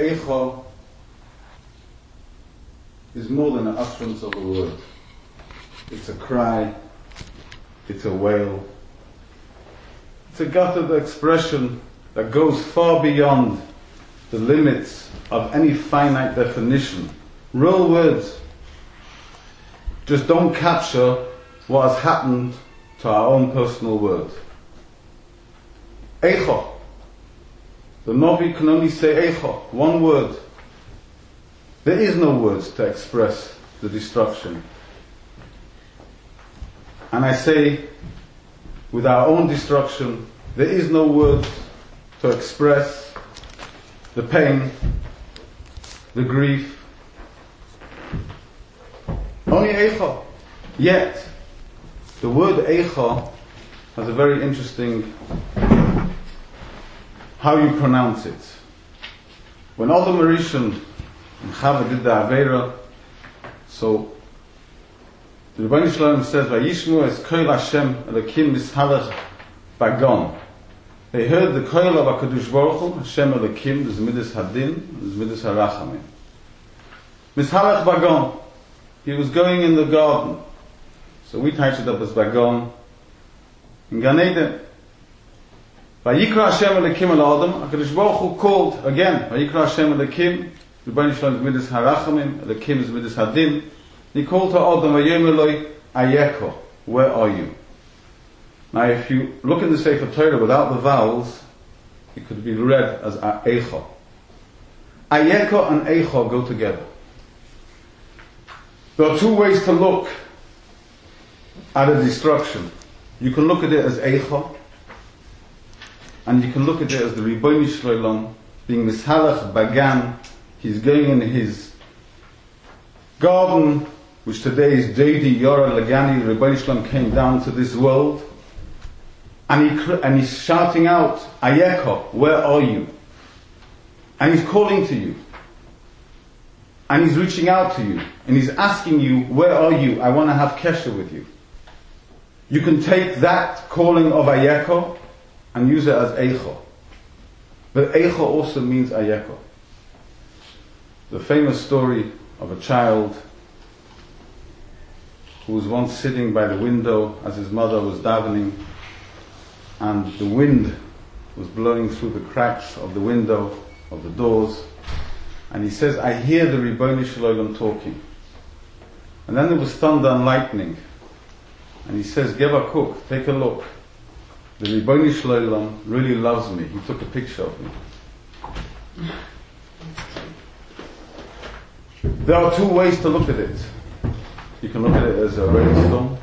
Eicho is more than an utterance of a word. It's a cry, it's a wail, it's a gutted expression that goes far beyond the limits of any finite definition. Real words just don't capture what has happened to our own personal world. Eicho. The Novi can only say Eicho, one word. There is no words to express the destruction. And I say, with our own destruction, there is no words to express the pain, the grief. Only Eicha. Yet, the word Eicha has a very interesting how you pronounce it. When Adam Rishon and Chava did the Avera, so the Rebbeinu Shalom says, "Vayishmu es koil Hashem Elokim mishalach bagon." They heard the koil of Hakadosh Baruch Hu, Hashem Elokim, the Zmidas Hadin, the Zmidas Harachamim. Mishalach bagon. He was going in the garden, so we touch it up as bagon in Gan Eden. Vayikra Hashem Elokim al Adam. Hakadosh Baruch Hu called again. Vayikra Hashem Elokim. The Rebbeinu Shalom Zmidas Harachamim. Elokim Zmidas Hadin. He called to Adam Vayemeloi Ayeko. Where are you? Now, if you look in the Sefer Torah without the vowels, it could be read as Eicho. Ayeko and Eicho go together. There are two ways to look at a destruction. You can look at it as Eicho, and you can look at it as the Shel Olam being Mishalach Bagan. He's going in his garden, which today is Deidi Yora Lagani. Shel Olam came down to this world, and he and he's shouting out, Ayeko, where are you? And he's calling to you. And he's reaching out to you. And he's asking you, where are you? I want to have kesher with you. You can take that calling of Ayeko and use it as Eicho. But Eicho also means Ayeko. The famous story of a child who was once sitting by the window as his mother was davening and the wind was blowing through the cracks of the window, of the doors, and he says, I hear the Ribono Shel Olam talking. And then there was thunder and lightning. And he says, Give a cook, take a look. The Ribono Shel really loves me. He took a picture of me. There are two ways to look at it. You can look at it as a rainstorm,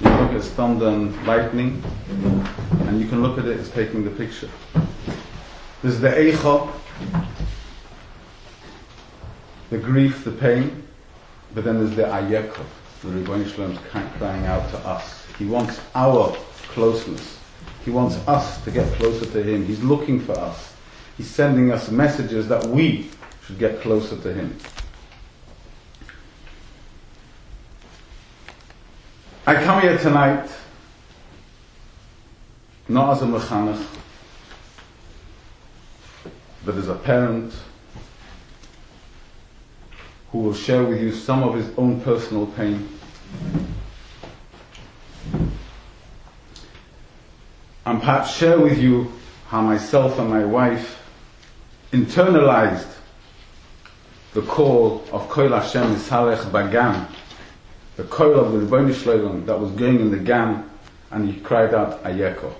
you can look at thunder and lightning, and you can look at it as taking the picture. There's the Eicha, the grief, the pain, but then there's the Ayekov, the Ribono Shel Olam crying out to us. He wants our closeness. He wants us to get closer to Him. He's looking for us. He's sending us messages that we should get closer to Him. I come here tonight not as a mechanech, but as a parent who will share with you some of his own personal pain. And perhaps share with you how myself and my wife internalized the call of Koil Hashem Misalech Bagan, the call of the Shel that was going in the Gan, and he cried out Ayeko.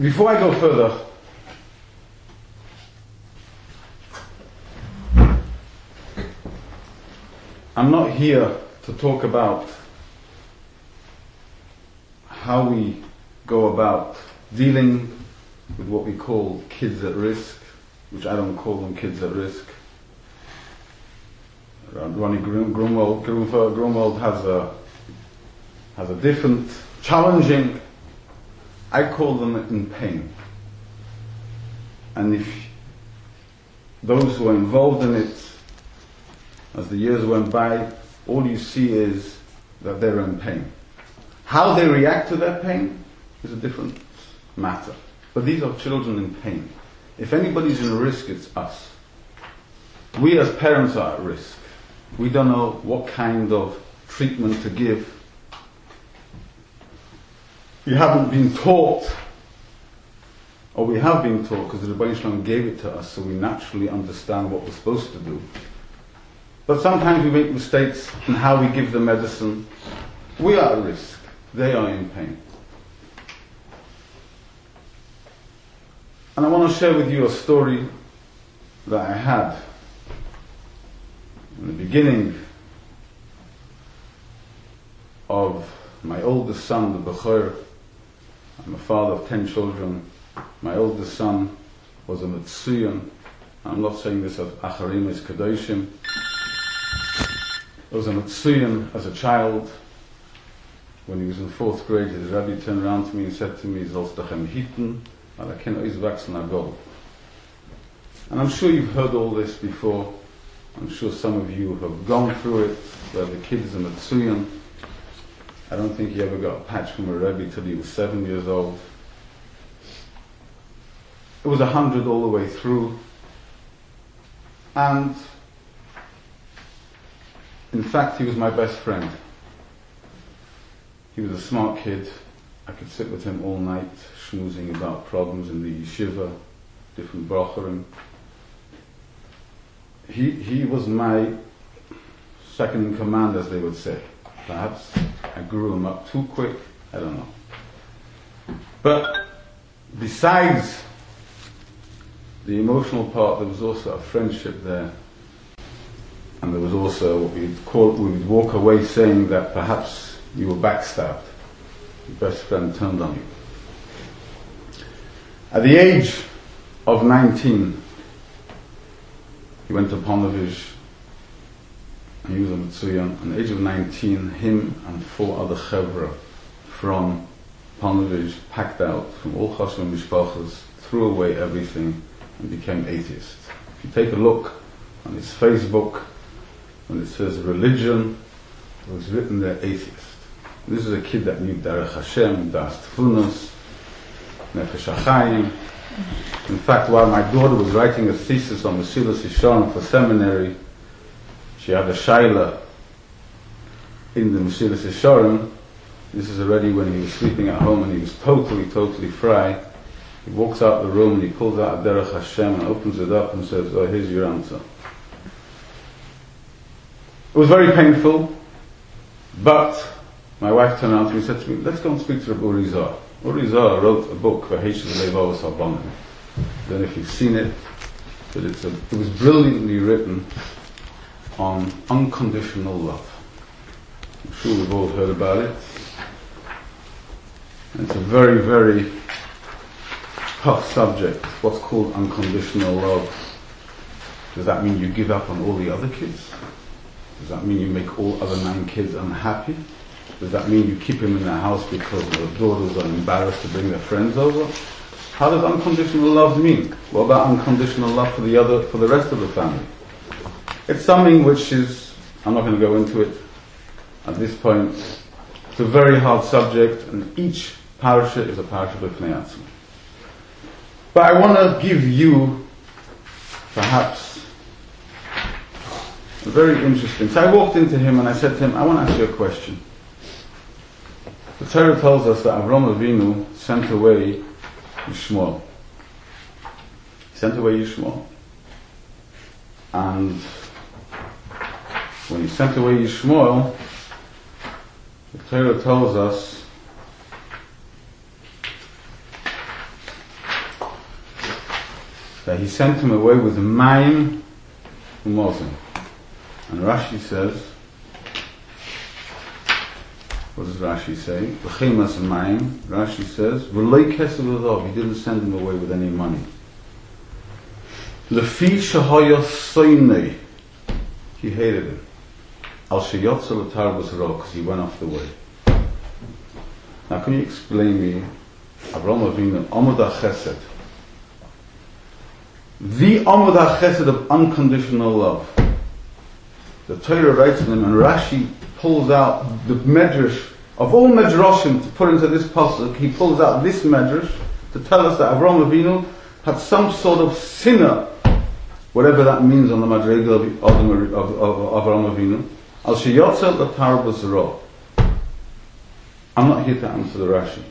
Before I go further, I'm not here to talk about how we go about dealing with what we call kids at risk, which I don't call them kids at risk. Ronnie Grunwald, Grunwald has a has a different, challenging. I call them in pain. And if those who are involved in it, as the years went by, all you see is that they're in pain. How they react to that pain is a different matter. But these are children in pain. If anybody's in risk, it's us. We as parents are at risk. We don't know what kind of treatment to give. We haven't been taught, or we have been taught because the Rebbeinu Shalom gave it to us, so we naturally understand what we're supposed to do. But sometimes we make mistakes in how we give the medicine. We are at risk. They are in pain. And I want to share with you a story that I had in the beginning of my oldest son, the Bechor. I'm a father of ten children. My oldest son was a Mitsuyan. I'm not saying this as Acharim is Kedoshim. He was a Mitsuyan as a child. When he was in fourth grade, his rabbi turned around to me and said to me, Zolstachem hiten, aber ken ois wachsen agol. And I'm sure you've heard all this before. I'm sure some of you have gone through it, where the kids are Mitsuyan. I don't think he ever got a patch from a rabbi till he was seven years old. It was a hundred all the way through. And in fact, he was my best friend. He was a smart kid. I could sit with him all night, schmoozing about problems in the yeshiva, different bracharim. He, he was my second in command, as they would say. Perhaps I grew him up too quick, I don't know. But besides the emotional part, there was also a friendship there. And there was also what we'd call, we would walk away saying that perhaps you were backstabbed. Your best friend turned on you. At the age of 19, he went to Ponevezh. He was a Mitsuyan. At the age of 19, him and four other chevra from Ponevezh packed out from all Chashim Mishpachas, threw away everything, and became atheists. If you take a look on his Facebook, when it says religion, it was written there atheist. This is a kid that knew Derech Hashem, Das Tfunos, Nefesh HaChaim. In fact, while my daughter was writing a thesis on Mesilas Yesharim for seminary, she had a shaila in the Mesilas Yesharim. This is already when he was sleeping at home and he was totally, totally fried. He walks out the room and he pulls out a Derech Hashem and opens it up and says, oh, here's your answer. It was very painful, but my wife turned me and said to me, let's go and speak to Rabbi Uri Zohar. Uri wrote a book, Levavos Habanim. I don't know if you've seen it, but it's a, it was brilliantly written on unconditional love. I'm sure we've all heard about it. It's a very, very tough subject. What's called unconditional love? Does that mean you give up on all the other kids? Does that mean you make all other nine kids unhappy? Does that mean you keep him in the house because the daughters are embarrassed to bring their friends over? How does unconditional love mean? What about unconditional love for the other, for the rest of the family? It's something which is, I'm not going to go into it at this point. It's a very hard subject, and each parasha is a parasha b'fnei. But I want to give you, perhaps, very interesting. So I walked into him and I said to him, I want to ask you a question. The Torah tells us that Avram Avinu sent away Yishmael. He sent away Yishmael. And when he sent away Yishmael, the Torah tells us that he sent him away with Mayim Umozim. And Rashi says, what does Rashi say? Rashi says, V'loi kesel He didn't send him away with any money. Lefi shahaya soinei. He hated him. Al sheyotzel atarbus ro, because he went off the way. Now can you explain me, Avraham Avinu, Amud Chesed, the Amud Chesed of unconditional love. The Torah writes to them, and Rashi pulls out the medrash Of all medrashim to put into this pasuk, he pulls out this medrash to tell us that Avram Avinu had some sort of sinner, whatever that means on the madrega of, of, of, of Avram Avinu, al sheyotzel l'tar I'm not here to answer the Rashi.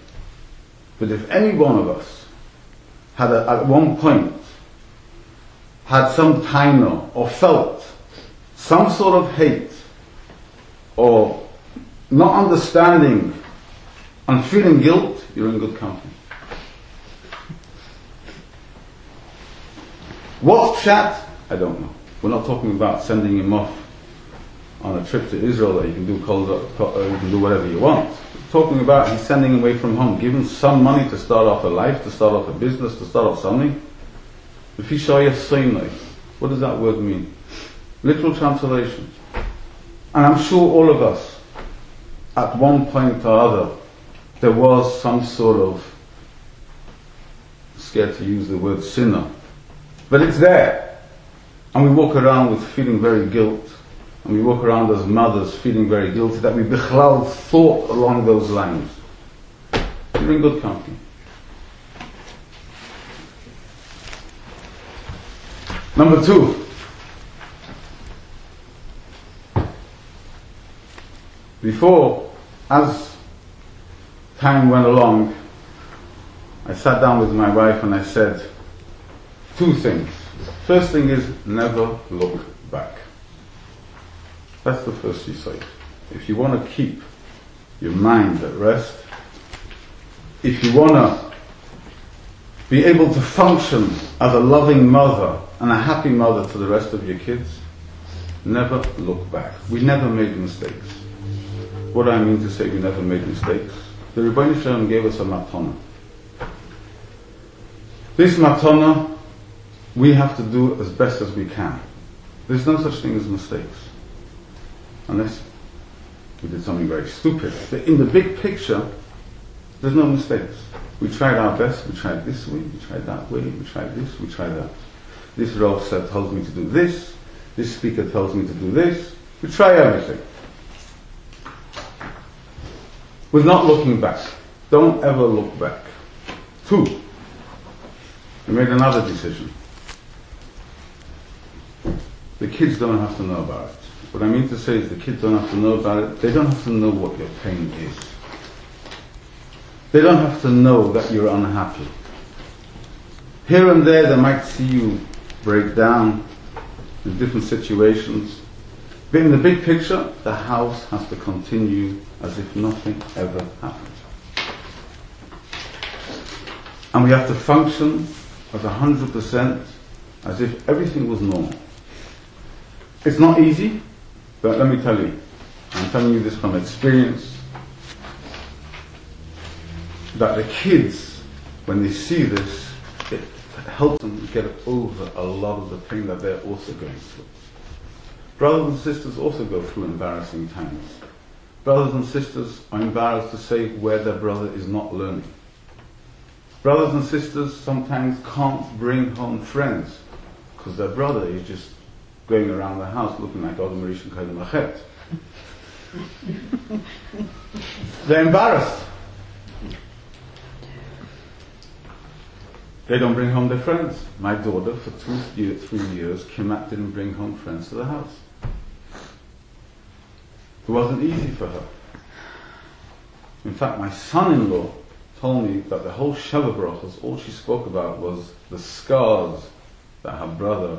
But if any one of us had a, at one point had some taina or felt some sort of hate or not understanding and feeling guilt, you're in good company. What's chat? I don't know. We're not talking about sending him off on a trip to Israel that you can do cold, uh, you can do whatever you want. We're talking about he's sending away from home, him some money to start off a life, to start off a business, to start off something. If he saw you same what does that word mean? Literal translations. And I'm sure all of us, at one point or other, there was some sort of, scared to use the word sinner, but it's there. And we walk around with feeling very guilt, and we walk around as mothers feeling very guilty that we bichlal thought along those lines. You're in good company. Number two, before, as time went along, I sat down with my wife and I said two things. First thing is never look back. That's the first you say. If you want to keep your mind at rest, if you want to be able to function as a loving mother and a happy mother to the rest of your kids, never look back. We never made mistakes. What I mean to say we never made mistakes? The Rebbeinu Shalom gave us a matana. This matana we have to do as best as we can. There's no such thing as mistakes. Unless we did something very stupid. But in the big picture, there's no mistakes. We tried our best, we tried this way, we tried that way, we tried this, we tried that. This said tells me to do this, this speaker tells me to do this. We try everything. We're not looking back. Don't ever look back. Two, we made another decision. The kids don't have to know about it. What I mean to say is the kids don't have to know about it. They don't have to know what your pain is. They don't have to know that you're unhappy. Here and there they might see you break down in different situations. But in the big picture, the house has to continue as if nothing ever happened. And we have to function as 100% as if everything was normal. It's not easy, but let me tell you, I'm telling you this from experience, that the kids, when they see this, it helps them get over a lot of the pain that they're also going through. Brothers and sisters also go through embarrassing times. Brothers and sisters are embarrassed to say where their brother is not learning. Brothers and sisters sometimes can't bring home friends because their brother is just going around the house looking like Adam Rishon Kadim Lachet. They're embarrassed. They don't bring home their friends. My daughter, for two, three years, came Kimat didn't bring home friends to the house. It wasn't easy for her. In fact, my son-in-law told me that the whole Sheva Brachas, all she spoke about was the scars that her brother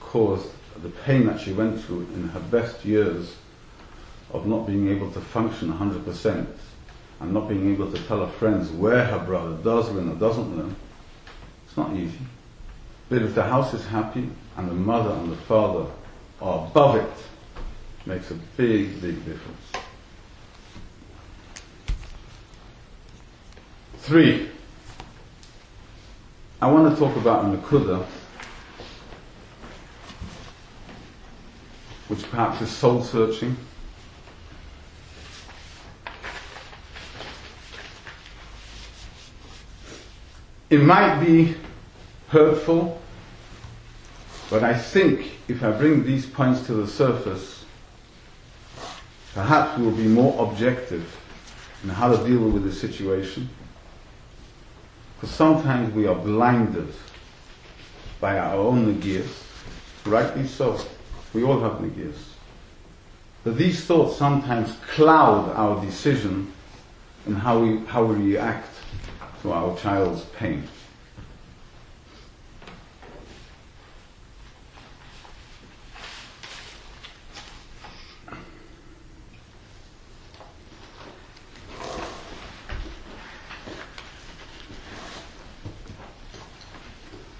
caused the pain that she went through in her best years of not being able to function 100% and not being able to tell her friends where her brother does learn or doesn't learn, it's not easy. But if the house is happy and the mother and the father are above it, it makes a big, big difference. Three, I want to talk about Nakuda which perhaps is soul searching. It might be hurtful, but I think if I bring these points to the surface, perhaps we will be more objective in how to deal with the situation. Because sometimes we are blinded by our own negias, rightly so. We all have negias. But these thoughts sometimes cloud our decision and how we, how we react to our child's pain.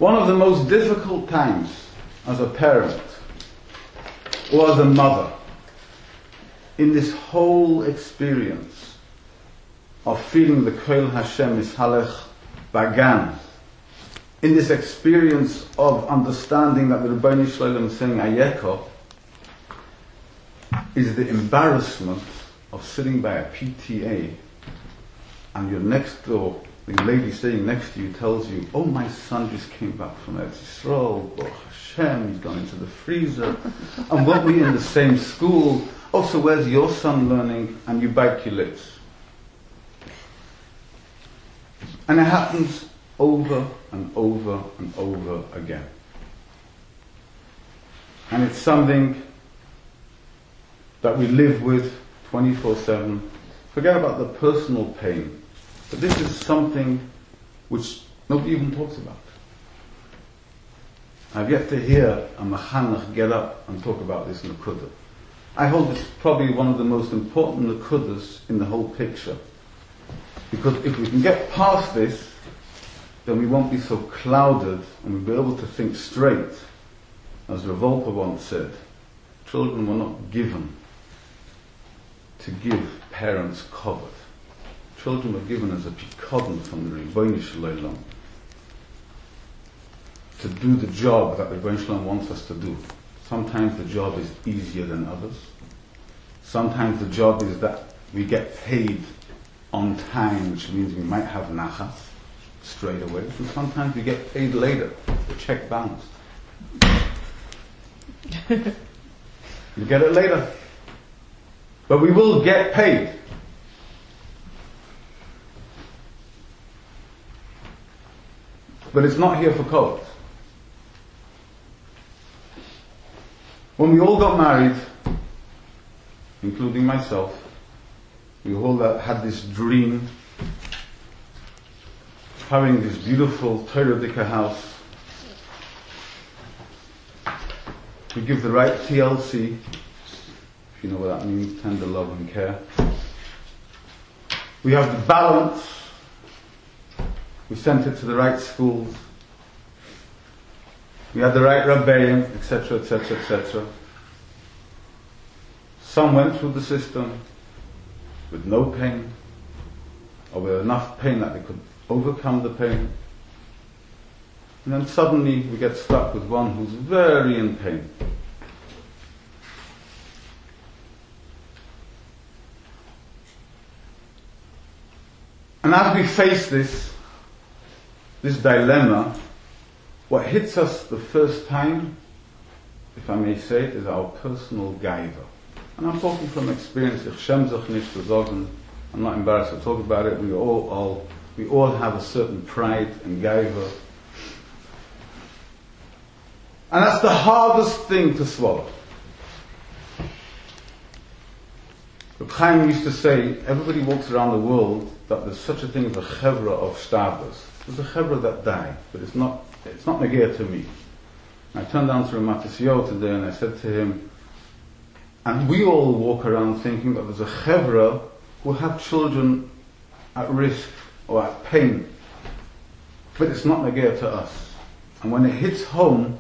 One of the most difficult times as a parent or as a mother. In this whole experience of feeling the Koil Hashem is Halech Bagan, in this experience of understanding that the Rebbeinu Shalom is saying Ayeko, is the embarrassment of sitting by a PTA and your next door the lady sitting next to you tells you, oh, my son just came back from Eretz Yisrael, Baruch oh, Hashem, he's gone into the freezer, and weren't we in the same school? Oh, so where's your son learning? And you bite your lips. And it happens over and over and over again. And it's something that we live with 24 7. Forget about the personal pain but this is something which nobody even talks about. I've yet to hear a Machanach get up and talk about this Nakuda. I hold it's probably one of the most important Nakudas in the whole picture. Because if we can get past this, then we won't be so clouded and we'll be able to think straight. As Revolta once said, children were not given to give parents cover children were given as a picodon from the Rebbeinu Shalom to do the job that the Rebbeinu Shalom wants us to do. Sometimes the job is easier than others. Sometimes the job is that we get paid on time, which means we might have nachas straight away. And sometimes we get paid later, the check bounced. you get it later. But we will get paid. But it's not here for codes. When we all got married, including myself, we all had this dream having this beautiful Torah house. We give the right TLC, if you know what that means, tender love and care. We have the balance we sent it to the right schools. We had the right rabbeim, etc., etc., etc. Some went through the system with no pain, or with enough pain that they could overcome the pain. And then suddenly we get stuck with one who's very in pain. And as we face this, this dilemma, what hits us the first time, if I may say it, is our personal gaiva. And I'm talking from experience, I'm not embarrassed to talk about it, we all, all, we all have a certain pride and gaiva. And that's the hardest thing to swallow. Reb Chaim used to say, everybody walks around the world that there's such a thing as a chevra of stabas. There's a chevra that die, but it's not, it's not negir to me. I turned down to Matisio today and I said to him, and we all walk around thinking that there's a chevra who have children at risk or at pain. But it's not negir to us. And when it hits home,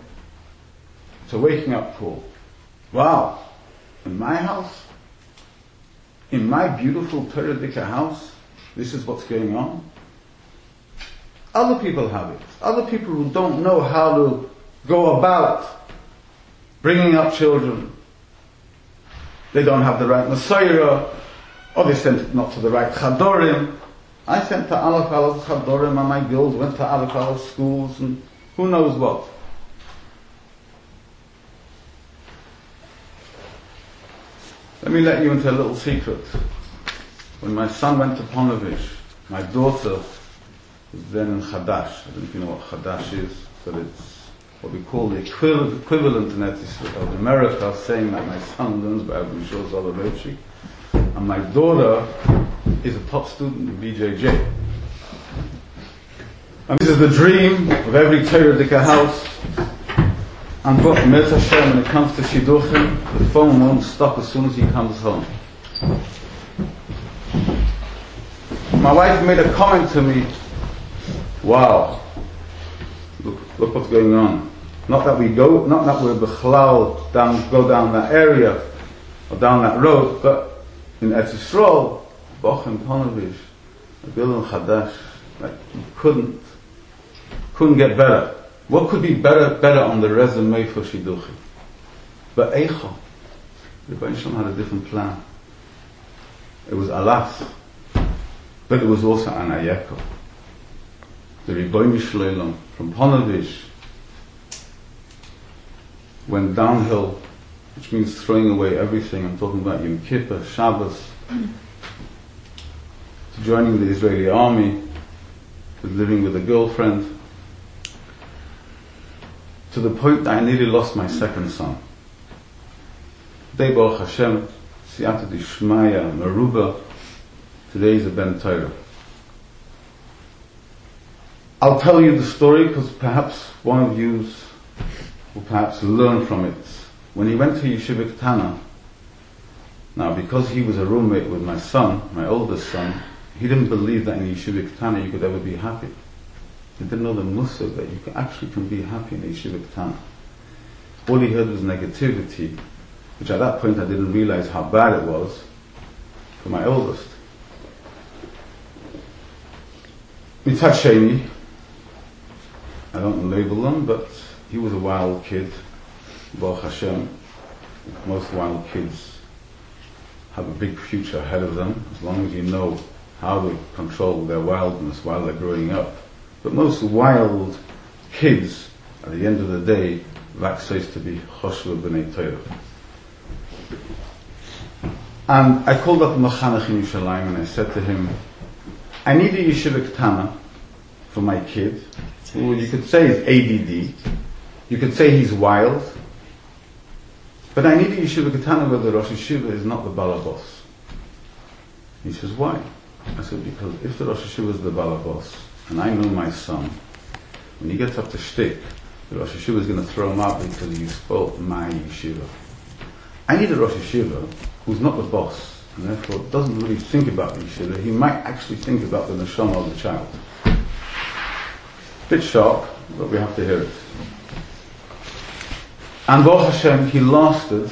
it's a waking up call. Wow, in my house, in my beautiful Torah house, this is what's going on. Other people have it. Other people who don't know how to go about bringing up children. They don't have the right Messiah, or they sent it not to the right Chadorim. I sent to Aleph Aleph Chadorim and my girls went to Aleph Aleph schools and who knows what. Let me let you into a little secret. when my son went to Ponevezh, my daughter then in Chadash. I don't know if you know what Chadash is, but it's what we call the equivalent in of America, saying that my son learns by Abu Shul Soloveitchik, and my daughter is a top student in BJJ. And this is the dream of every Torah house. And but Mirz Hashem, when it comes to Shidduchim, the phone won't stop as soon as he comes home. My wife made a comment to me, wow, look, look what's going on. Not that we go, not that we're bechlal down, go down that area, or down that road, but in Eretz Yisrael, Boch and Ponevezh, Bill and Chadash, like, you couldn't, couldn't get better. What could be better, better on the resume for Shidduchim? But Eicha, Rebbe had a different plan. It was Alas, but it was also an. The Rebbe Shleilam from Ponevezh went downhill, which means throwing away everything. I'm talking about Yom Kippur, Shabbos, to joining the Israeli army, to living with a girlfriend, to the point that I nearly lost my second son. Today, Baruch Hashem, Siyata Dishmaya, Maruba, today is a Ben Torah. I'll tell you the story because perhaps one of you's will perhaps learn from it. When he went to Yeshiva Tana, now because he was a roommate with my son, my oldest son, he didn't believe that in Yeshiva Tana you could ever be happy. He didn't know the musa that you actually can be happy in Yeshiva Tana. All he heard was negativity, which at that point I didn't realize how bad it was for my oldest. Sheni, I don't label them, but he was a wild kid. Baruch Hashem, most wild kids have a big future ahead of them as long as you know how to control their wildness while they're growing up. But most wild kids, at the end of the day, vaxates to be Choshva B'nai Torah. And I called up Machanach in Yerushalayim and I said to him, I need a yeshiva ketana for my kid, you could say is ADD, you could say he's wild, but I need a yeshiva katana where the Rosh Yeshiva is not the balabos. He says, why? I said, because if the Rosh Yeshiva is the balabos, and I know my son, when he gets up to shtick, the Rosh Yeshiva is going to throw him out because he spoke my yeshiva. I need a Rosh Yeshiva who's not the boss, and therefore doesn't really think about the yeshiva. He might actually think about the neshama of the child. Bit sharp, but we have to hear it. And Baruch Hashem, he lasted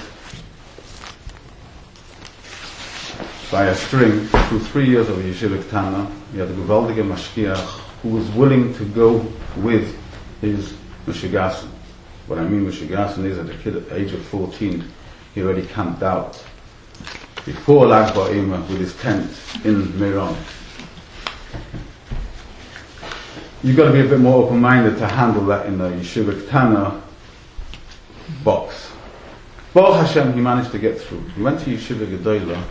by a string through three years of Yeshiva Tana. He had a gewaltige Mashkiach who was willing to go with his Meshigasan. What I mean Meshigasan is at a kid at the age of 14, he already camped out before Lag BaOmer with his tent in Meron. You've got to be a bit more open-minded to handle that in the Yeshiva Tana box. Baruch Hashem, he managed to get through. He went to Yeshiva Gedola,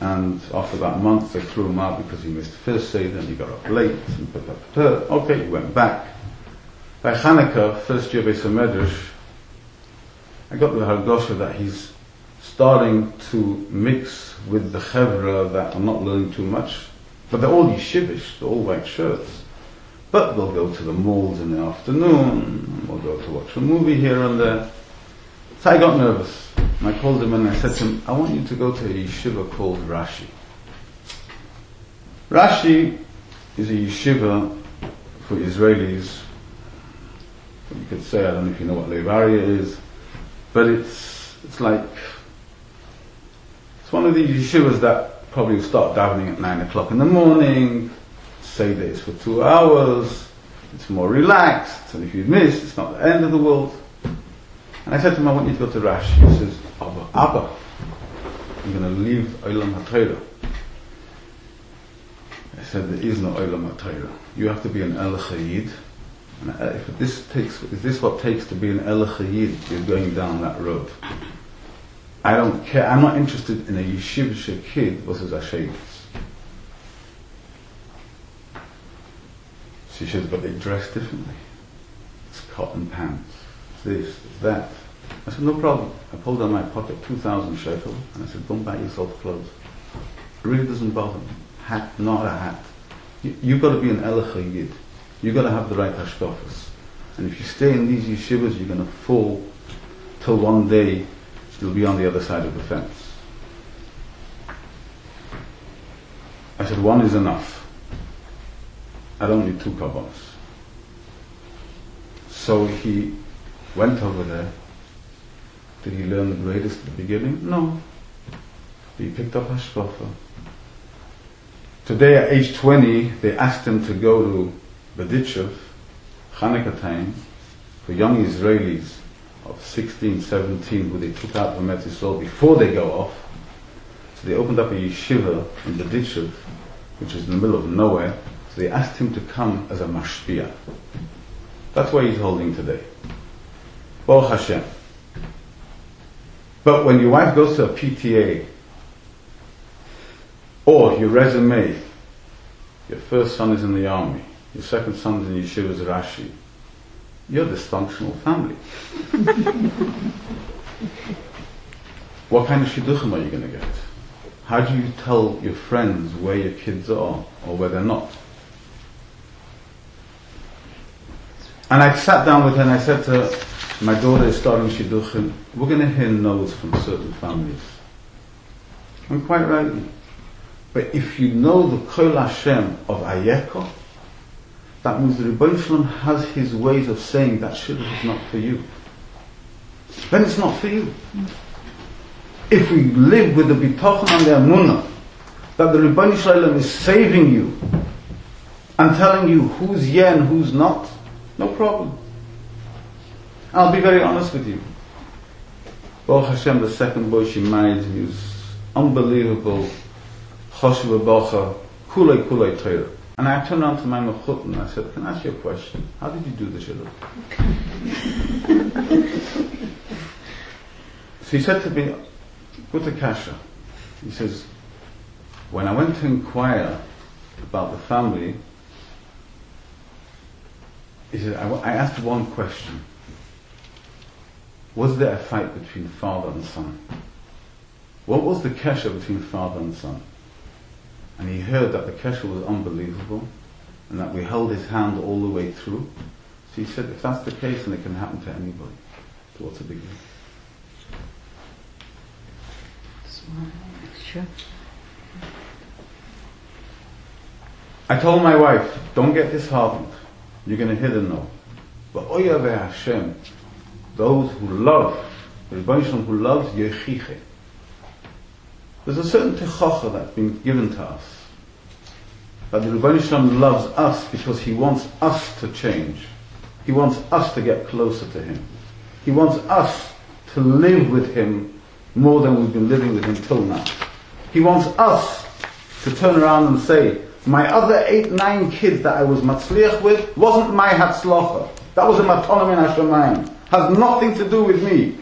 and after a month they threw him out because he missed the first Seder and he got up late. And put up, a turf. okay, he went back. By Hanukkah, first year Beis Medrash, I got the Hargosha that he's starting to mix with the Chevra that I'm not learning too much, but they're all yeshivish, they're all white shirts. But we'll go to the malls in the afternoon, we'll go to watch a movie here and there. So I got nervous. And I called him and I said to him, I want you to go to a yeshiva called Rashi. Rashi is a yeshiva for Israelis. You could say, I don't know if you know what Levaria is, but it's, it's like, it's one of the yeshivas that probably start davening at nine o'clock in the morning, say this for two hours, it's more relaxed, and if you miss, it's not the end of the world. And I said to him, I want you to go to Rashi. He says, Abba, Abba, I'm going to leave Olam HaTorah. I said, there is no Olam HaTorah. You have to be an El Chayid. And uh, if this takes, is this what takes to be an El Chayid? You're going down that road. I don't care. I'm not interested in a yeshivish kid versus a sheikh. She says, but they dress differently. It's cotton pants. It's this, it's that. I said, no problem. I pulled out my pocket 2,000 shekel and I said, don't buy yourself clothes. It really doesn't bother me. Hat, not a hat. You, you've got to be an Elecha Yid. You've got to have the right hashkafas. And if you stay in these yeshivas, you're going to fall till one day you'll be on the other side of the fence. I said, one is enough. Don't need two kabbos. So he went over there. Did he learn the greatest at the beginning? No. He picked up Hashkafa. Today at age 20, they asked him to go to Berditchev, Hanukkah time, for young Israelis of 16, 17 who they took out from Eretz before they go off. So they opened up a yeshiva in Berditchev, which is in the middle of nowhere. They asked him to come as a mashpia. That's why he's holding today. Baruch Hashem. But when your wife goes to a PTA, or your resume, your first son is in the army, your second son is in Yeshiva's Rashi, you're a dysfunctional family. what kind of shidduchim are you going to get? How do you tell your friends where your kids are or where they're not? And I sat down with her and I said to her, my daughter is starting shidduchim. We're going to hear no's from certain families. And quite rightly. But if you know the Kol Hashem of Ayeko, that means the Rebbeinu Shalom has his ways of saying that shidduch is not for you. Then it's not for you. If we live with the bitachon and the amunah, that the Rebbeinu Shalom is saving you and telling you who's yeah and who's not, no problem. I'll be very honest with you. Baruch Hashem, the second boy she married, he was unbelievable. Choshev Bacha, Kulei Kulei Torah. And I turned around to my mechut and I said, Can I ask you a question? How did you do the shidduch? so he said to me, the kasha. He says, When I went to inquire about the family, he said, I, I asked one question. Was there a fight between father and son? What was the kesha between father and son? And he heard that the kesha was unbelievable and that we held his hand all the way through. So he said, if that's the case, then it can happen to anybody. So what's the big deal? Sure. I told my wife, don't get disheartened. You're going to hear the no. But Oya Hashem, those who love, the Rebbeinu who loves Yechiche. There's a certain techacha that's been given to us. That the Rebbeinu loves us because he wants us to change. He wants us to get closer to him. He wants us to live with him more than we've been living with him till now. He wants us to turn around and say, my other eight, nine kids that I was matzliach with wasn't my hatzlocha. That was a matonim in Hashemayim. Has nothing to do with me.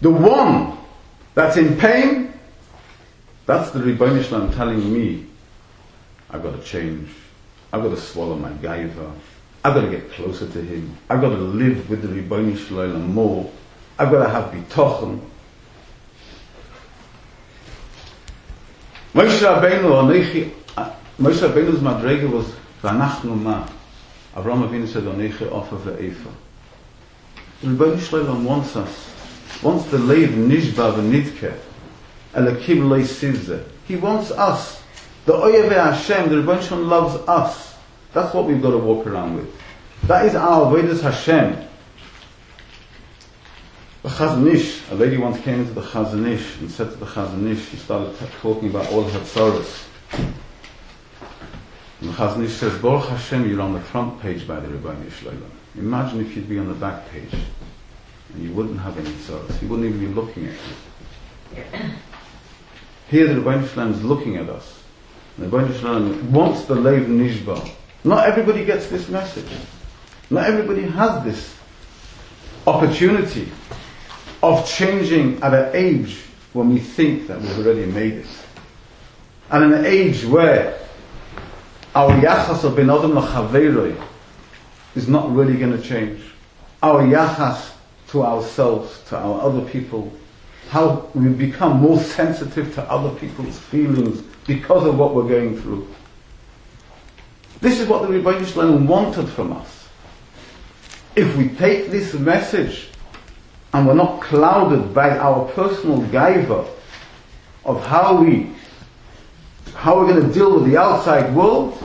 The one that's in pain, that's the Rebbeinu Shalom telling me, I've got to change. I've got to swallow my gaiva. I've got to get closer to him. I've got to live with the Rebbeinu Shalom more. I've got to have bitochen. מוישה רבנו, אנכי, מוישה רבנו זה was, ואנחנו מה? אברהם אבינו said, אנכי עופה ואיפה. ריבונו של עולם wants us, wants the lave נשבע ונדכה, אלקים לא יסיב זה. He wants us. The Oyeve Hashem, the Rebbeinu loves us. That's what we've got to walk around with. That is our Vedas Hashem. The Chazon Ish, a lady once came into the Chazon Ish and said to the Chazon Ish, she started talking about all her sorrows. And the Chazon Ish says, Baruch Hashem, you're on the front page by the Rebbeinu Shalom. Imagine if you'd be on the back page and you wouldn't have any sorrows. He wouldn't even be looking at you. Here the Rebbeinu Shalom is looking at us. The Rebbeinu Shalom wants the Lev Nishba. Not everybody gets this message. Not everybody has this opportunity. Of changing at an age when we think that we've already made it. And an age where our yachas of ben adam lachaveroi is not really going to change. Our yachas to ourselves, to our other people, how we become more sensitive to other people's feelings because of what we're going through. This is what the Rebbeinu Shalom wanted from us. If we take this message and we're not clouded by our personal gaiva of how we how we're going to deal with the outside world,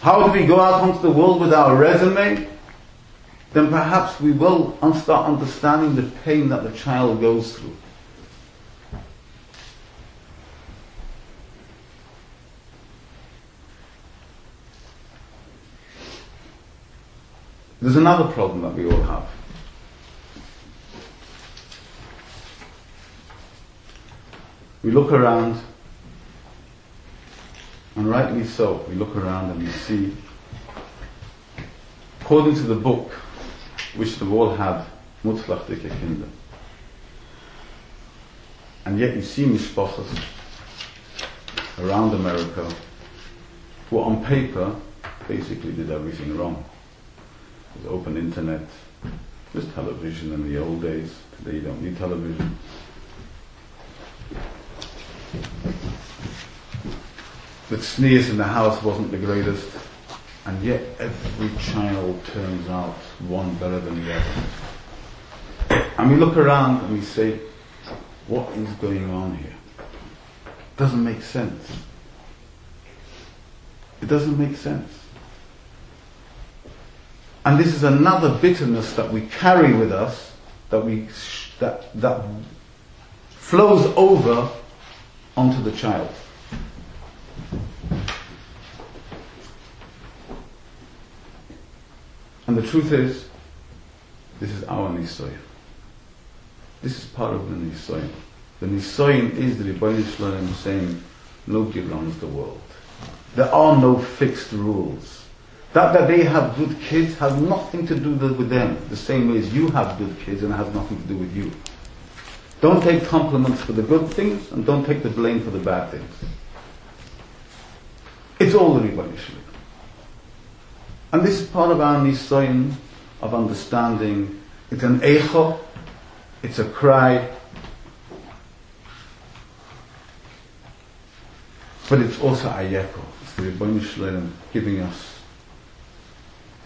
how do we go out onto the world with our resume, then perhaps we will start understanding the pain that the child goes through. There's another problem that we all have. We look around, and rightly so, we look around and we see, according to the book, which the world have mutzlach dike kinder. And yet you see mishpachas around America who on paper basically did everything wrong. There's open internet. There's television in the old days. Today you don't need television. The sneers in the house wasn't the greatest. And yet every child turns out one better than the other. And we look around and we say, what is going on here? Doesn't make sense. It doesn't make sense. And this is another bitterness that we carry with us, that we that that flows over onto the child. And the truth is, this is our Nisoyan. This is part of the Nisoyan. The Nisoyan is the Rebbeinu Shalom saying, nobody runs the world. There are no fixed rules. That that they have good kids has nothing to do with them, the same way as you have good kids and it has nothing to do with you. Don't take compliments for the good things and don't take the blame for the bad things. It's all the Rebbeinu And this is part of our nisayon of understanding. It's an echo, it's a cry, but it's also a yeko. It's the Rebbeinu giving us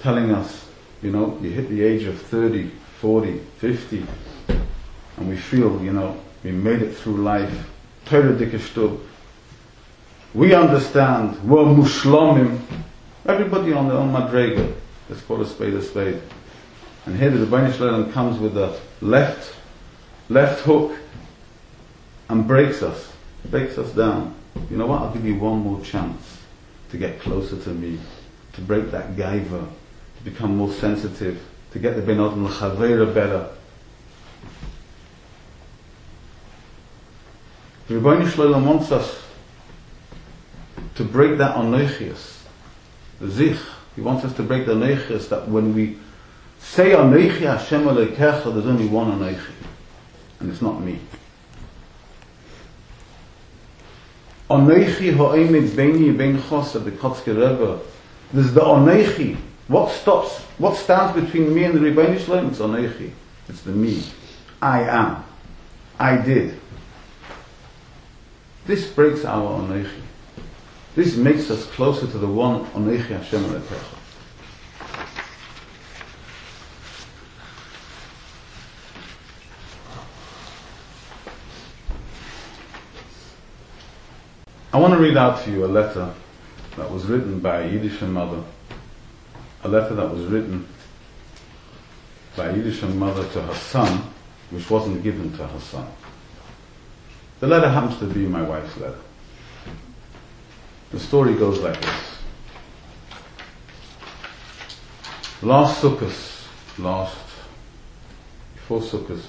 telling us, you know, you hit the age of 30, 40, 50, and we feel, you know, we made it through life. We understand, we're Muslimim. Everybody on their own madrega. Let's call a spade a spade. And here the Rebbeinu comes with a left, left hook and breaks us, breaks us down. You know what? I'll give you one more chance to get closer to me, to break that gaiva, to become more sensitive, to get the Benot and better. Rebbeinu Shalom wants us to break that anoichias, the zich. He wants us to break the anoichias that when we say anoichi Hashem Elokecha, there's only one anoichi, and it's not me. Anoichi ha'emid beini bein chosah, the Kotzker Rebbe. There's the anoichi, what stops, what stands between me and the Rebbeinu Shalom? It's Onechi. It's the me. I am. I did. This breaks our Onechi. This makes us closer to the one Onechi Hashem Elokecha. I want to read out to you a letter that was written by a Yiddish mother a letter that was written by a Yiddish mother to her son, which wasn't given to her son. The letter happens to be my wife's letter. The story goes like this. Last Sukkot, last, before Sukkot,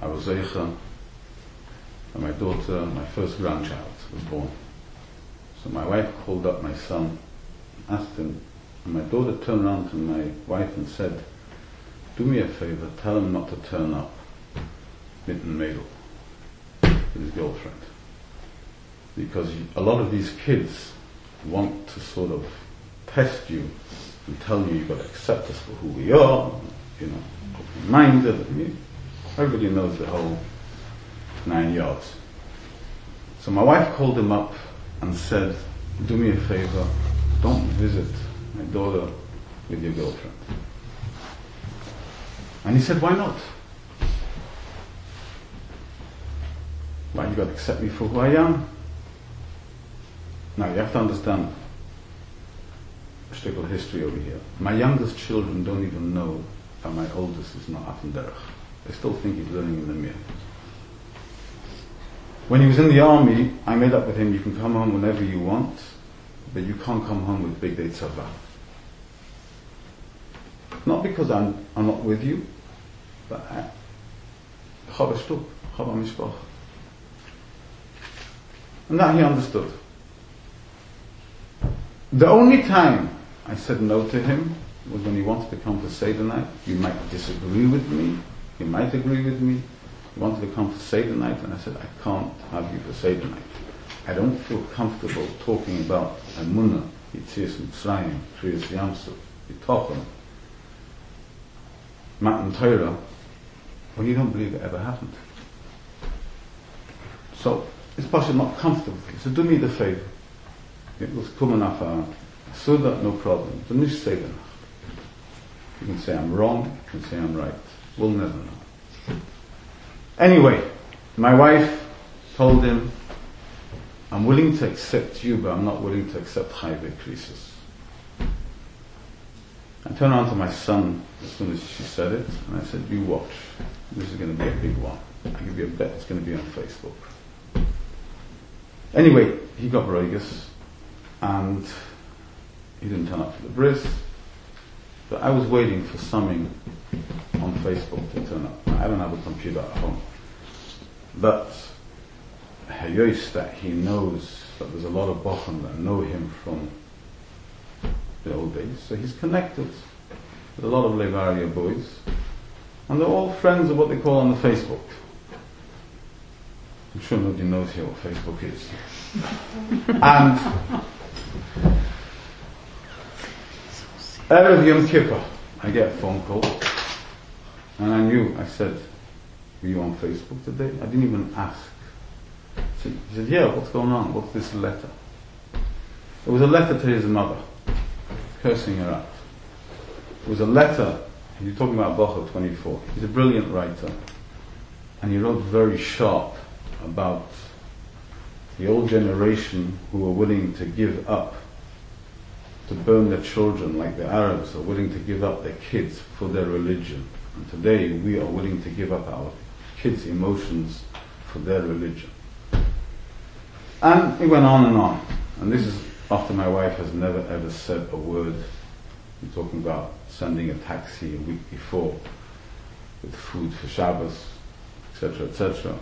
I was Zeicha, and my daughter, my first grandchild, was born. So my wife called up my son, asked him and my daughter turned around to my wife and said, do me a favor, tell him not to turn up mitten with his girlfriend. Because a lot of these kids want to sort of test you and tell you you've got to accept us for who we are, you know, open-minded. Everybody knows the whole nine yards. So my wife called him up and said, do me a favor, don't visit my daughter with your girlfriend. And he said, why not? Why you got to accept me for who I am? Now you have to understand a of history over here. My youngest children don't even know that my oldest is not Affen Derech. They still think he's learning in the mirror. When he was in the army, I made up with him, you can come home whenever you want, but you can't come home with Big Day Tzava. Not because I'm, I'm not with you, but uh, I, and that he understood. The only time I said no to him was when he wanted to come for Seder night. You might disagree with me, you might agree with me. He wanted to come for Seder night, and I said, I can't have you for Seder night. I don't feel comfortable talking about Amunah, Yitzias Mitzrayim, Kriyas Yamsuf, Yitochen, Matan Torah, when you don't believe it ever happened. So, it's possibly not comfortable. So do me the favor. It was coming off a Suda, no problem. Say that. You can say I'm wrong, you can say I'm right. We'll never know. Anyway, my wife told him, I'm willing to accept you, but I'm not willing to accept Chayve Krisis. I turned around to my son as soon as she said it, and I said, you watch. This is going to be a big one. I give you a bet it's going to be on Facebook. Anyway, he got Vegas, and he didn't turn up for the bris. But I was waiting for something on Facebook to turn up. I don't have a computer at home. But Hayois that he knows that there's a lot of Bochum that know him from the old days. So he's connected with a lot of Levaria boys. And they're all friends of what they call on the Facebook. I'm sure nobody knows here what Facebook is. and Erev Yom Kippur, I get a phone call, and I knew, I said, were you on Facebook today? I didn't even ask. He said, yeah, what's going on? What's this letter? It was a letter to his mother, cursing her out. It was a letter, you're talking about Bochel 24. He's a brilliant writer, and he wrote very sharp about the old generation who were willing to give up, to burn their children like the Arabs are willing to give up their kids for their religion. And today we are willing to give up our kids' emotions for their religion. And it went on and on. And this is after my wife has never ever said a word. I'm talking about sending a taxi a week before with food for Shabbos, etc., etc.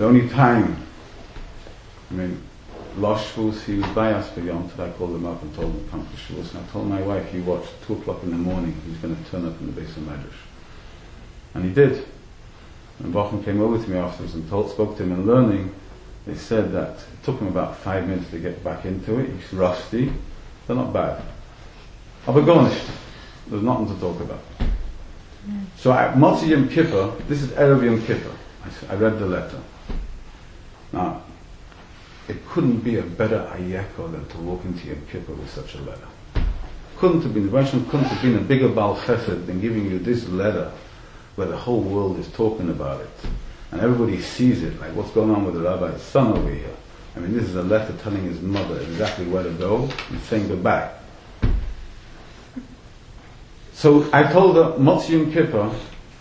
The only time, I mean, Losh Shavuos, he was by us for Yom I called him up and told him to come for Shavuos. And I told my wife, you watch, 2 o'clock in the morning, he's going to turn up in the base of Medrash. And he did. And Bochum came over to me afterwards and told, spoke to him in learning. They said that it took him about five minutes to get back into it. He's rusty. They're not bad. Aber gone There's nothing to talk about. So at Motzi Yom Kippur, this is Erev Yom Kippur. I, I read the letter. Now, it couldn't be a better ayeko than to walk into Yom Kippur with such a letter. Couldn't have been, Russian couldn't have been a bigger Baal Chesed than giving you this letter where the whole world is talking about it. And everybody sees it, like what's going on with the rabbi's son over here. I mean, this is a letter telling his mother exactly where to go and saying goodbye. So I told her, Motzi Yom Kippur,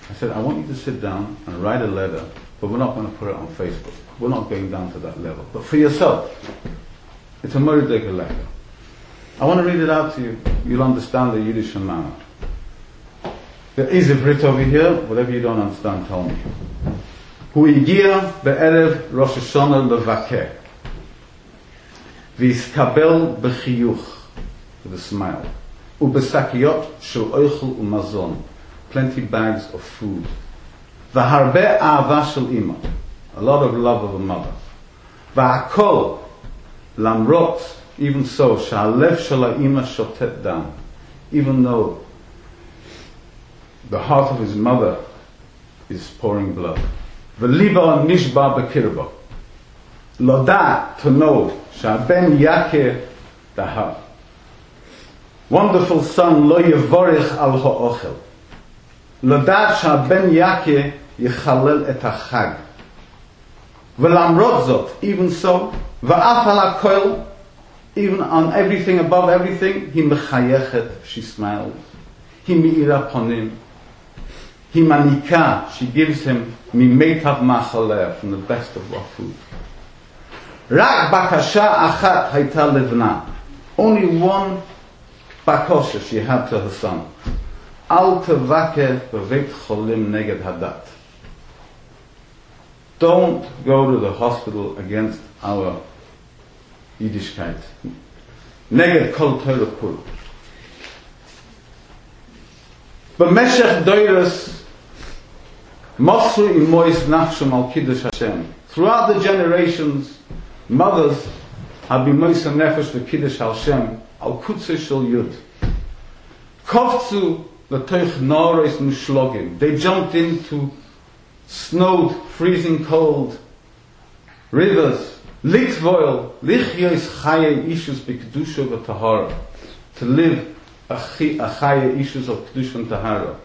I said, I want you to sit down and write a letter, but we're not going to put it on Facebook. We're not going down to that level. But for yourself, it's a Morideka letter. I want to read it out to you. You'll understand the Yiddish manner. There is a Brit over here. Whatever you don't understand, tell me. Hu igia be'erev Rosh Hashanah levakeh. v'iskabel b'chiyuch. With a smile. Ubesakiot shel oichel umazon. Plenty bags of food. Vaharbe ava shel imah a lot of love of a mother. Va'akol, lamrot, even so, sha'alev shala'ima shotet dam. Even though the heart of his mother is pouring blood. V'liba nishba b'kirba. Loda, to know, sha'ben yakir dahab. Wonderful son, lo yevorich al ha'ochel. Loda sha'ben yakir yichalel et ha'chag. Velamrod zot, even so, va'af kol, even on everything, above everything, he mechayechet, she smiles. He me'ira ponim. He manika, she gives him mimetav machaleh, from the best of our food. Rak bakasha achat haita levna. Only one bakosha she had to her son. Al tevake v'veit cholim neged hadat don't go to the hospital against our Yiddishkeit. Neged kol Torah. B'meshech doiras mosru imois nafshem al kiddush Hashem. Throughout the generations, mothers have been mois nefesh to kiddush Hashem al kutzei shel yud. Kovtsu l'toich noros mishlogim. They jumped into snowed, freezing cold rivers. Litvoil, lichyos chaye ishus b'kedusha v'tahara. To live a chi- a chaye ishus of kedusha and tahara.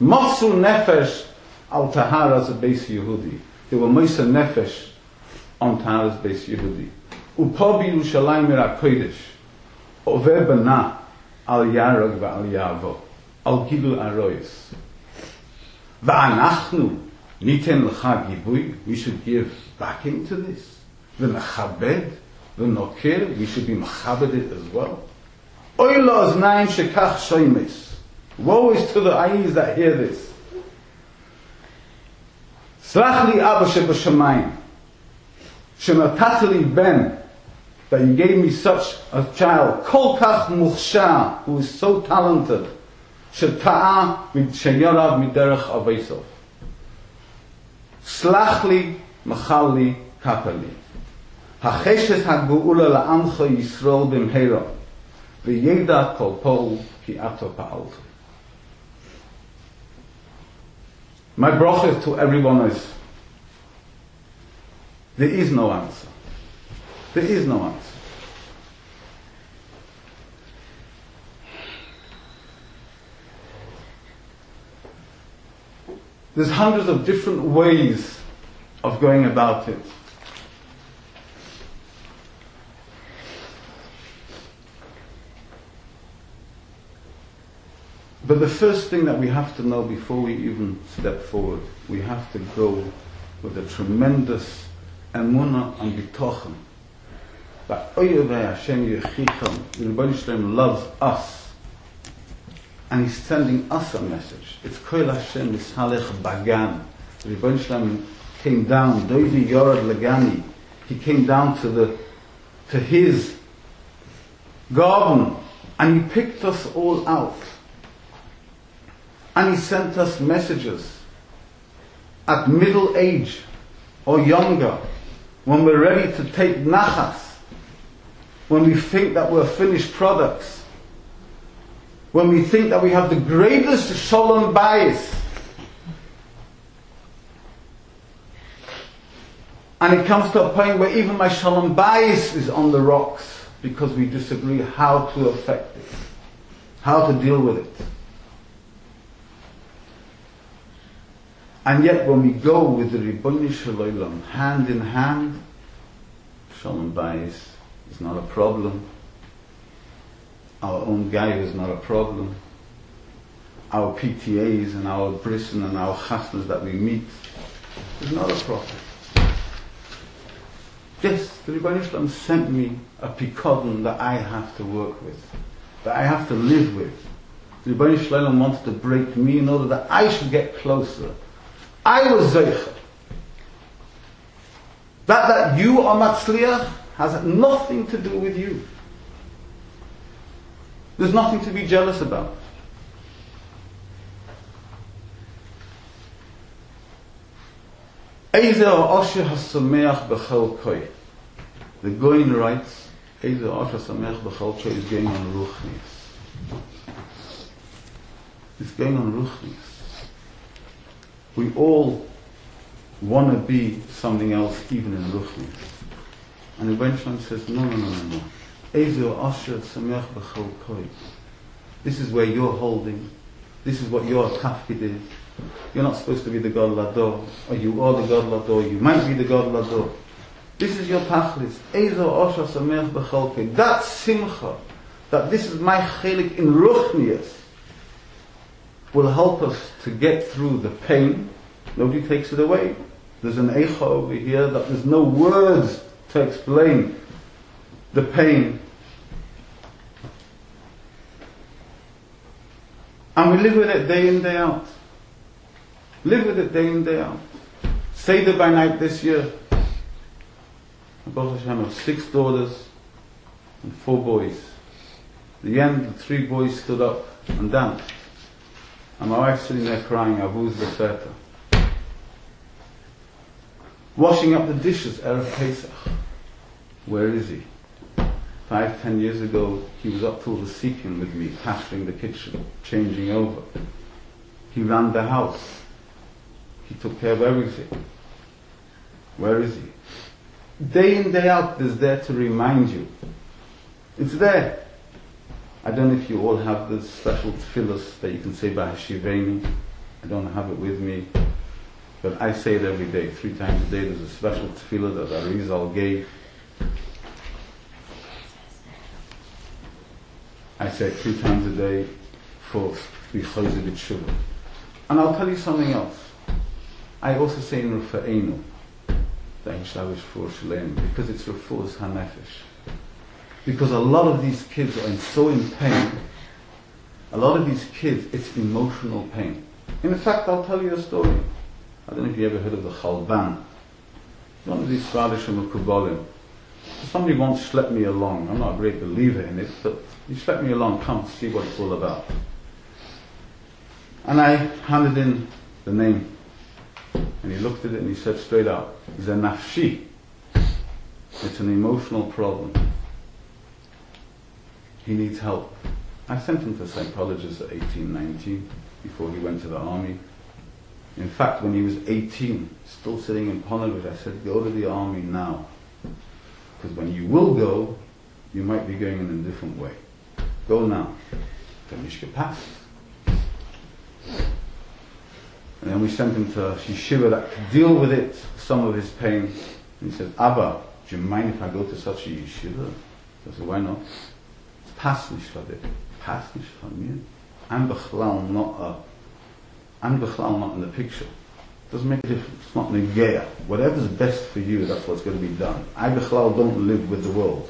Mosu nefesh al tahara as a base Yehudi. They were moist nefesh on Tahara's base Yehudi. ופה בירושלים עיר הקודש עובר בנה על ירג ועל יעבו, על גידול ארויס. ואנחנו ניתן לך גיבוי, we should give backing to this, ונכבד ונוקר, we should be מכבד it as well. אוי לאוזניים שכך שוימס, woe is to the eyes that hear this. סלח לי אבא שבשמיים, שנתת לי בן, that you gave me such a child, כל כך מוכשר, who is so talented, שטעה שיורד מדרך אביסוף. סלח לי, מחל לי, כפה לי. החשת הגאולה לעמך ישראל במהרה, וידע כל פול כי עתה פעלת. My bracha to everyone is, there is no answer. There is no answer. There's hundreds of different ways of going about it. But the first thing that we have to know before we even step forward, we have to go with a tremendous emunah and bitochen that Hashem Yechicham, the Rebbeinu loves us, and He's sending us a message. It's Koil Hashem Yishalech Bagan. The Shalom came down, Doivi Yorad Lagani. He came down to the to His garden, and He picked us all out, and He sent us messages at middle age or younger, when we're ready to take nachas when we think that we're finished products, when we think that we have the greatest shalom bias, and it comes to a point where even my shalom bias is on the rocks because we disagree how to affect it, how to deal with it. And yet, when we go with the Ribboni Shalom hand in hand, shalom bias is not a problem. Our own guy is not a problem. Our PTAs and our brisson and our chasnas that we meet is not a problem. Yes, the Rebbeinu Shalom sent me a pikodon that I have to work with, that I have to live with. The Rebbeinu Shalom wants to break me in order that I should get closer. I was zeicher. That that you are matzliach has nothing to do with you. There's nothing to be jealous about. The Goin writes, is going on Ruchnius. It's going on Ruchnius. We all want to be something else even in Ruchnius. And the Benjamin says, no, no, no, no, no. Eizer Osher HaSameach B'chel Koi. This is where you're holding. This is what your tafkid is. You're not supposed to be the God Lador, or you are the God Lador, you might be the God Lador. This is your tachlis. Ezo osha samech b'cholke. That simcha, that this is my chelik in ruchnias, will help us to get through the pain. Nobody takes it away. There's an echa over here that there's no words to explain the pain. And we live with it day in, day out. Live with it day in, day out. Seder by night this year. Baruch Hashem have six daughters and four boys. At the end, the three boys stood up and danced. And my wife sitting there crying, Abu's Befeta. Washing up the dishes, Erev Pesach. Where is he? Five, ten years ago, he was up till the seeking with me, pastoring the kitchen, changing over. He ran the house. He took care of everything. Where is he? Day in, day out, is there to remind you. It's there. I don't know if you all have the special tefillahs that you can say by Hashiveni. I don't have it with me. But I say it every day, three times a day. There's a special tefillah that Arizal gave. I say it three times a day for the Chayzid And I'll tell you something else. I also say in Rufa'enu, the Inshawish for Shalem, because it's Rufa'us HaNefesh. Because a lot of these kids are in, so in pain, a lot of these kids, it's emotional pain. In fact, I'll tell you a story. I don't know if you ever heard of the Chalban. One of these Svadish Kubolim. Somebody once schlepped me along. I'm not a great believer in it, but he schlepped me along. Come see what it's all about. And I handed in the name and he looked at it and he said straight out, Zanafshi. It's an emotional problem. He needs help. I sent him to a psychologist at 18, 19, before he went to the army. In fact, when he was 18, still sitting in Ponevezh, I said, go to the army now. Because when you will go, you might be going in a different way. Go now. Finish your past. And then we sent him to yeshiva that could deal with it, some of his pain. And he said, Abba, do you mind if I go to such a yeshiva? I said, why not? Von dir. Pass nicht von. I'm not a, I'm not in the picture. Doesn't make a difference. It's not negaya. Whatever's best for you, that's what's going to be done. I bechlal don't live with the world.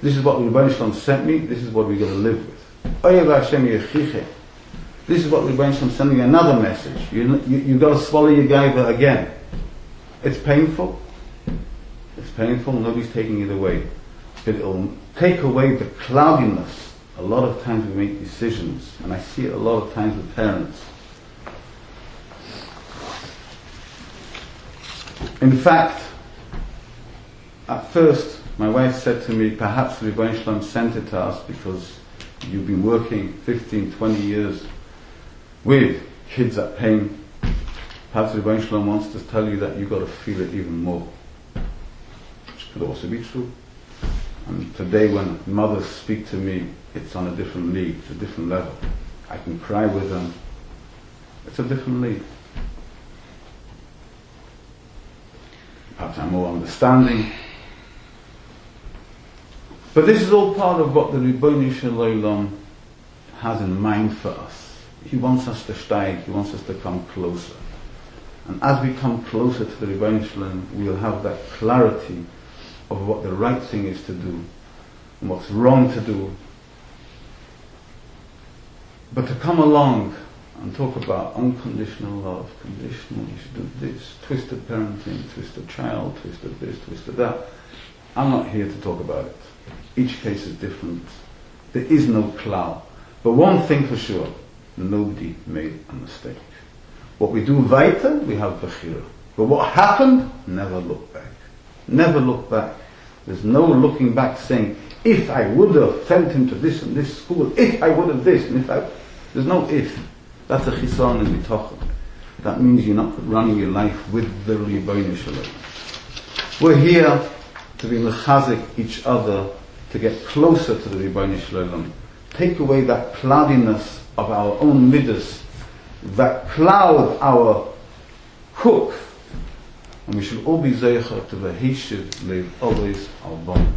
This is what the Rebbeinu sent me. This is what we're going to live with. This is what went from sending another message. You, you, you've got to swallow your gaiva again. It's painful. It's painful. Nobody's taking it away. But it'll take away the cloudiness. A lot of times we make decisions, and I see it a lot of times with parents. In fact, at first, my wife said to me, perhaps Rebbe Shalom sent it to us because you've been working 15, 20 years with kids at pain, perhaps Rebbein Shalom wants to tell you that you've got to feel it even more. Which could also be true. And today when mothers speak to me, it's on a different league, it's a different level. I can cry with them. It's a different league. Perhaps I'm more understanding. But this is all part of what the Ribboni Shalom has in mind for us. He wants us to steig, He wants us to come closer. And as we come closer to the Rebbeinu Shalom, we'll have that clarity of what the right thing is to do and what's wrong to do. But to come along and talk about unconditional love, conditional, you should do this, twisted parenting, twisted child, twisted this, twisted that. I'm not here to talk about it. Each case is different. There is no plow. But one thing for sure, nobody made a mistake. What we do weiter, we have Bechira. But what happened, never look back. Never look back. There's no looking back saying, if I would have sent him to this and this school, if I would have this, and if I... There's no if. That's a chisan in bitochen. That means you're not running your life with the Shel Olam. We're here to be mechazik each other, to get closer to the Shel Olam. Take away that cloudiness of our own midas, that cloud our hook, and we should all be zeicher to the Heshiv Lev always album.